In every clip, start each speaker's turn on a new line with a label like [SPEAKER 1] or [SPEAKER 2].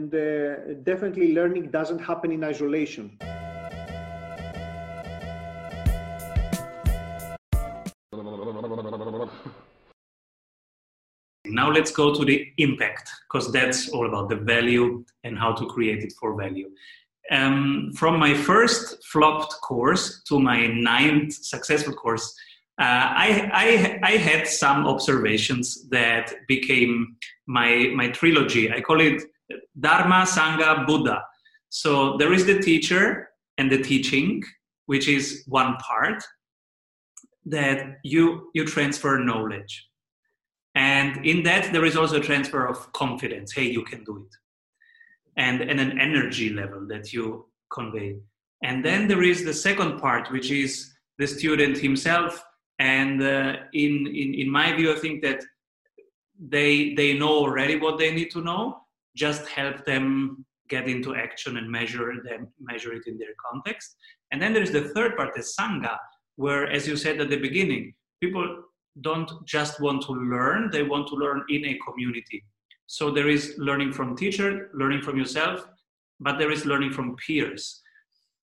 [SPEAKER 1] and uh, definitely learning doesn't happen in isolation.
[SPEAKER 2] Now let's go to the impact, because that's all about the value and how to create it for value. Um, from my first flopped course to my ninth successful course, uh, I, I, I, had some observations that became my, my trilogy. I call it Dharma, Sangha, Buddha. So there is the teacher and the teaching, which is one part that you, you transfer knowledge. And in that, there is also a transfer of confidence. Hey, you can do it. And, and an energy level that you convey. And then there is the second part, which is the student himself. And uh, in, in, in my view, I think that they, they know already what they need to know. Just help them get into action and measure them, measure it in their context. And then there is the third part, the sangha, where, as you said at the beginning, people don't just want to learn, they want to learn in a community. So there is learning from teacher, learning from yourself, but there is learning from peers.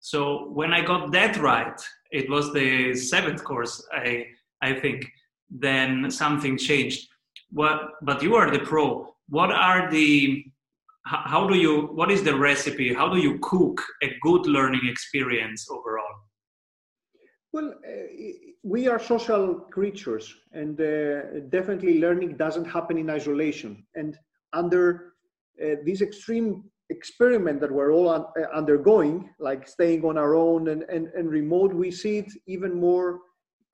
[SPEAKER 2] So when I got that right, it was the seventh course, I, I think, then something changed. What, but you are the pro. What are the, how do you, what is the recipe? How do you cook a good learning experience overall?
[SPEAKER 1] Well, uh, we are social creatures, and uh, definitely learning doesn't happen in isolation. And under uh, this extreme experiment that we're all un- uh, undergoing, like staying on our own and, and, and remote, we see it even more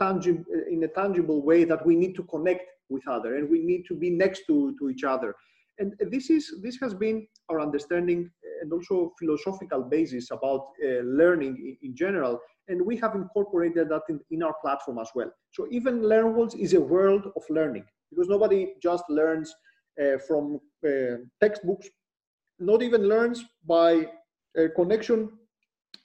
[SPEAKER 1] tangible uh, in a tangible way that we need to connect with other and we need to be next to, to each other. And this is this has been our understanding and also philosophical basis about uh, learning in, in general and we have incorporated that in, in our platform as well. So even LearnWorlds is a world of learning because nobody just learns uh, from uh, textbooks, not even learns by a connection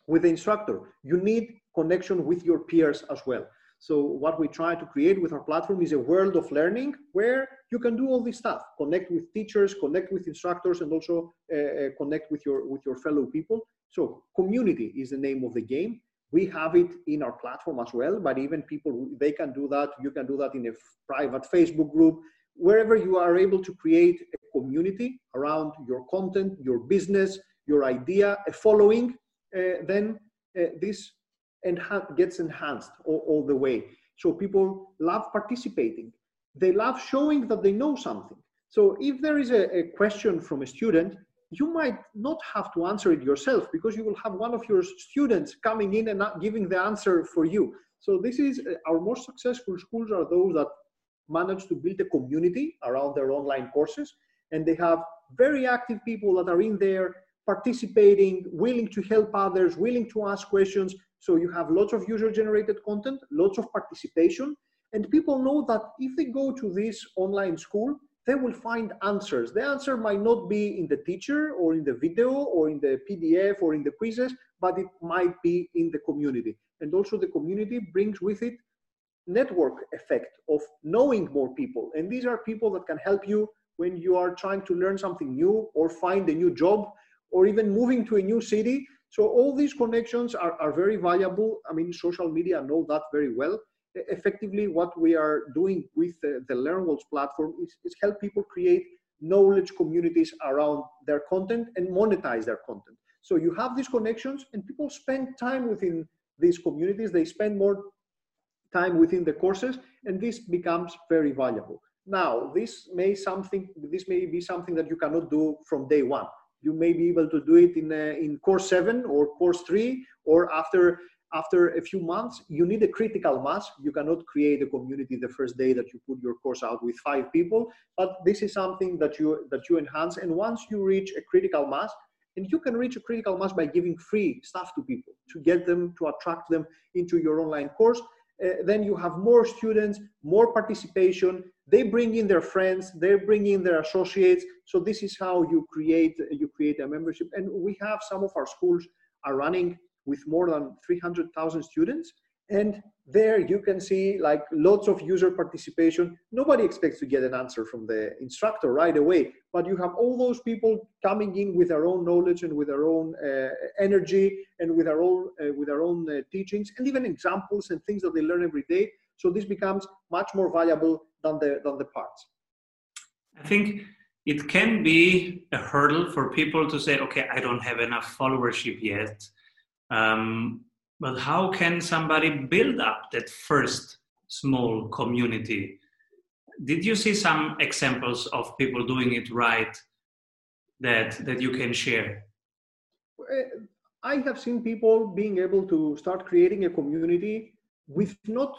[SPEAKER 1] with the instructor. You need connection with your peers as well. So what we try to create with our platform is a world of learning where you can do all this stuff, connect with teachers, connect with instructors, and also uh, uh connect with your with your fellow people. So community is the name of the game. We have it in our platform as well but even people they can do that. You can do that in a private facebook group. Wherever you are able to create a community around your content your business your idea a following uh, then uh, this enha- gets enhanced all, all the way so people love participating they love showing that they know something so if there is a, a question from a student you might not have to answer it yourself because you will have one of your students coming in and giving the answer for you. So this is uh, our most successful schools are those that manage to build a community around their online courses and they have very active people that are in there participating, willing to help others, willing to ask questions. So you have lots of user generated content, lots of participation, and people know that if they go to this online school, they will find answers. The answer might not be in the teacher or in the video or in the PDF or in the quizzes, but it might be in the community. And also the community brings with it network effect of knowing more people. And these are people that can help you when you are trying to learn something new or find a new job or even moving to a new city. So all these connections are, are very valuable. I mean, social media know that very well effectively what we are doing with the, the LearnWorlds platform is, is help people create knowledge communities around their content and monetize their content. So you have these connections and people spend time within these communities. They spend more time within the courses and this becomes very valuable. Now, this may something this may be something that you cannot do from day one. You may be able to do it in uh, in course seven or course three or after after a few months, you need a critical mass. You cannot create a community the first day that you put your course out with five people, but this is something that you that you enhance. And once you reach a critical mass, and you can reach a critical mass by giving free stuff to people to get them to attract them into your online course. Uh, then you have more students, more participation. They bring in their friends, they bring in their associates. So this is how you create you create a membership. And we have some of our schools are running with more than 300,000 students. And there you can see like lots of user participation. Nobody expects to get an answer from the instructor right away, but you have all those people coming in with their own knowledge and with their own uh, energy and with their own uh, with their own uh, teachings and even examples and things that they learn every day. So this becomes much more valuable than the than the parts.
[SPEAKER 2] I think it can be a hurdle for people to say, okay, I don't have enough followership yet. Um, but how can somebody build up that first small community? Did you see some examples of people doing it right that that you can share?
[SPEAKER 1] I have seen people being able to start creating a community with not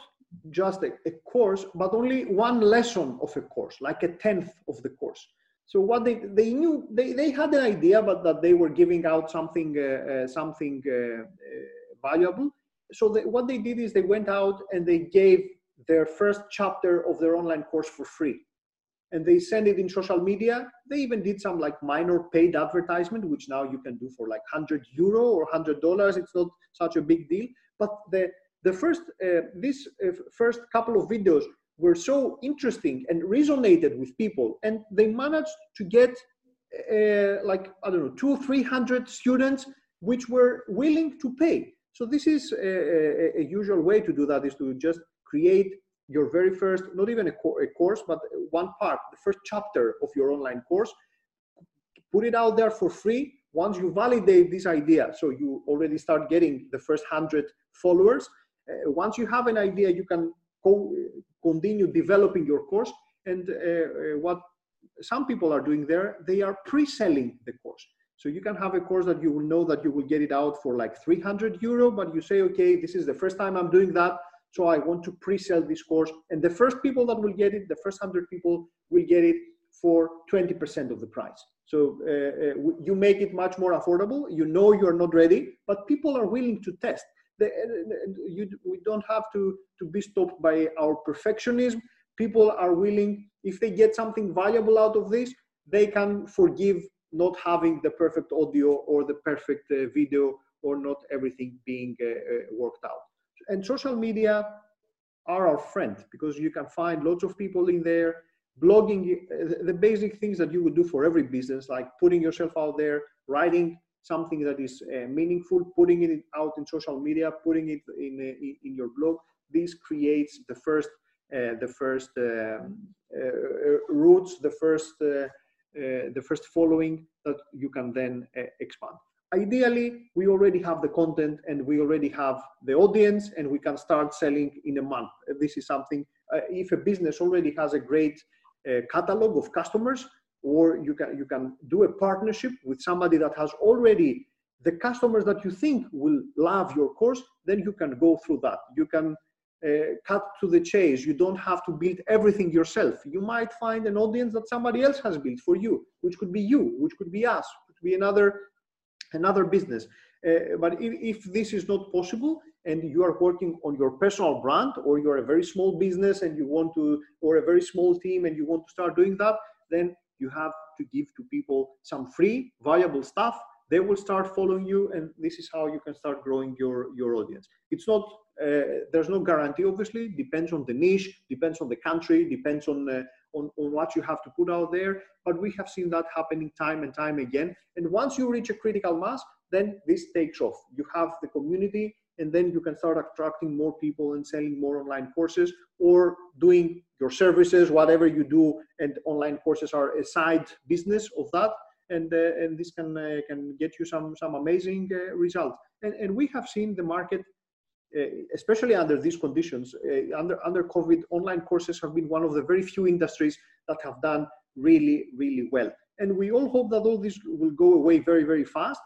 [SPEAKER 1] just a, a, course, but only one lesson of a course, like a tenth of the course. So what they they knew they, they had an idea, but that they were giving out something uh, uh, something uh, uh valuable. So they, what they did is they went out and they gave their first chapter of their online course for free. And they sent it in social media. They even did some like minor paid advertisement, which now you can do for like 100 euro or 100 dollars. It's not such a big deal. But the, the first, uh, this uh, first couple of videos were so interesting and resonated with people. And they managed to get uh, like, I don't know, two or 300 students which were willing to pay. So this is a, a, a, usual way to do that is to just create your very first, not even a, co a course, but one part, the first chapter of your online course, put it out there for free. Once you validate this idea, so you already start getting the first 100 followers. Uh, once you have an idea, you can co continue developing your course. And uh, uh, what some people are doing there, they are pre-selling the course. So you can have a course that you will know that you will get it out for like 300 euro, but you say, okay, this is the first time I'm doing that. So I want to pre-sell this course. And the first people that will get it, the first 100 people will get it for 20% of the price. So uh, uh, you make it much more affordable. You know you're not ready, but people are willing to test. The, uh, you, we don't have to, to be stopped by our perfectionism. People are willing, if they get something valuable out of this, they can forgive not having the perfect audio or the perfect uh, video or not everything being uh, uh, worked out. And social media are our friend because you can find lots of people in there blogging uh, the basic things that you would do for every business like putting yourself out there writing something that is uh, meaningful putting it out in social media putting it in uh, in your blog this creates the first uh, the first um, roots the first uh, the first following that you can then uh, expand. Ideally, we already have the content and we already have the audience and we can start selling in a month. This is something, uh, if a business already has a great catalog of customers, or you can, you can do a partnership with somebody that has already the customers that you think will love your course, then you can go through that. You can uh, cut to the chase. You don't have to build everything yourself. You might find an audience that somebody else has built for you, which could be you, which could be us, could be another another business. Uh, but if, if this is not possible and you are working on your personal brand or you're a very small business and you want to or a very small team and you want to start doing that then you have to give to people some free valuable stuff they will start following you and this is how you can start growing your your audience it's not uh, there's no guarantee obviously. Depends on the niche depends on the country depends on, uh, on on what you have to put out there. But we have seen that happening time and time again. And once you reach a critical mass then this takes off. You have the community and then you can start attracting more people and selling more online courses or doing your services whatever you do and online courses are a side business of that. And uh, and this can uh, can get you some some amazing uh, results. And and we have seen the market especially under these conditions, uh, under, under COVID, online courses have been one of the very few industries that have done really, really well. And we all hope that all this will go away very, very fast.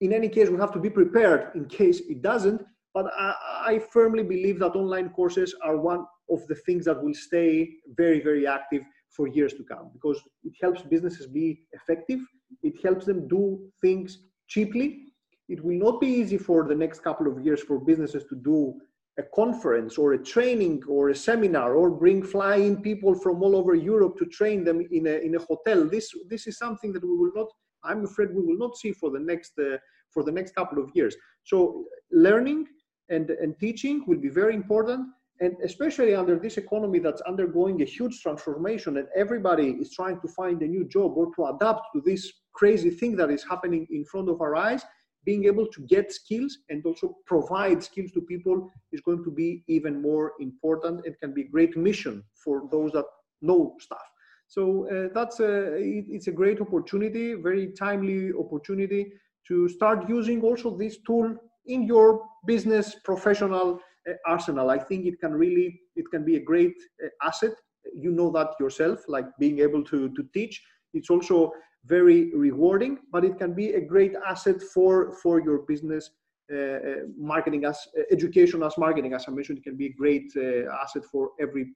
[SPEAKER 1] In any case, we have to be prepared in case it doesn't. But I, I firmly believe that online courses are one of the things that will stay very, very active for years to come because it helps businesses be effective. It helps them do things cheaply it will not be easy for the next couple of years for businesses to do a conference or a training or a seminar or bring flying people from all over Europe to train them in a, in a hotel. This, this is something that we will not, I'm afraid we will not see for the next, uh, for the next couple of years. So learning and, and teaching will be very important. And especially under this economy that's undergoing a huge transformation, and everybody is trying to find a new job or to adapt to this crazy thing that is happening in front of our eyes, being able to get skills and also provide skills to people is going to be even more important and can be a great mission for those that know stuff. So uh, that's a, it, it's a great opportunity, very timely opportunity to start using also this tool in your business professional uh, arsenal. I think it can really, it can be a great uh, asset. You know that yourself, like being able to, to teach. It's also very rewarding, but it can be a great asset for, for your business uh, uh, marketing as uh, education as marketing. As i mentioned it can be a great uh, asset for every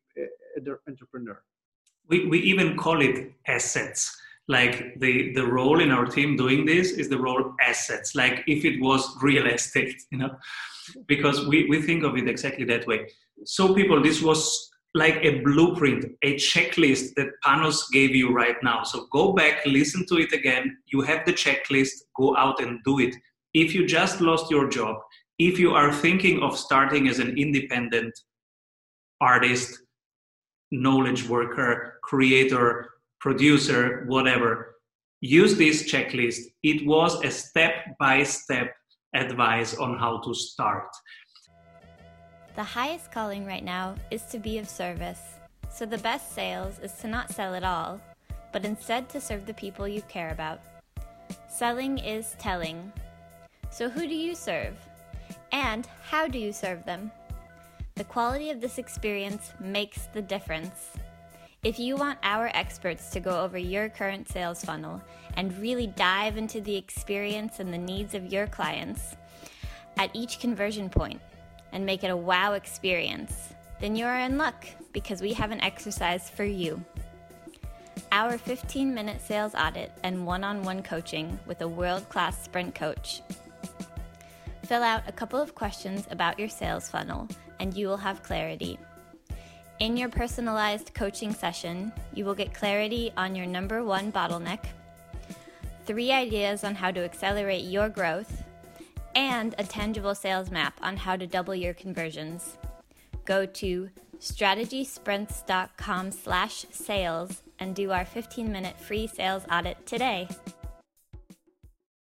[SPEAKER 1] entrepreneur.
[SPEAKER 2] We, we even call it assets. Like the the role in our team doing this is the role assets. Like if it was real estate you know? Because we, we think of it exactly that way. So people this was like a blueprint, a checklist that Panos gave you right now. So go back, listen to it again. You have the checklist, go out and do it. If you just lost your job, if you are thinking of starting as an independent artist, knowledge worker, creator, producer, whatever, use this checklist. It was a step by step advice on how to start.
[SPEAKER 3] The highest calling right now is to be of service. So the best sales is to not sell at all, but instead to serve the people you care about. Selling is telling. So who do you serve? And how do you serve them? The quality of this experience makes the difference. If you want our experts to go over your current sales funnel and really dive into the experience and the needs of your clients at each conversion point, and make it a wow experience, then you are in luck because we have an exercise for you. Our 15 minute sales audit and one on one coaching with a world class sprint coach. Fill out a couple of questions about your sales funnel and you will have clarity. In your personalized coaching session, you will get clarity on your number one bottleneck, three ideas on how to accelerate your growth, and a tangible sales map on how to double your conversions. Go to strategysprints.com slash sales and do our 15 minute free sales audit today.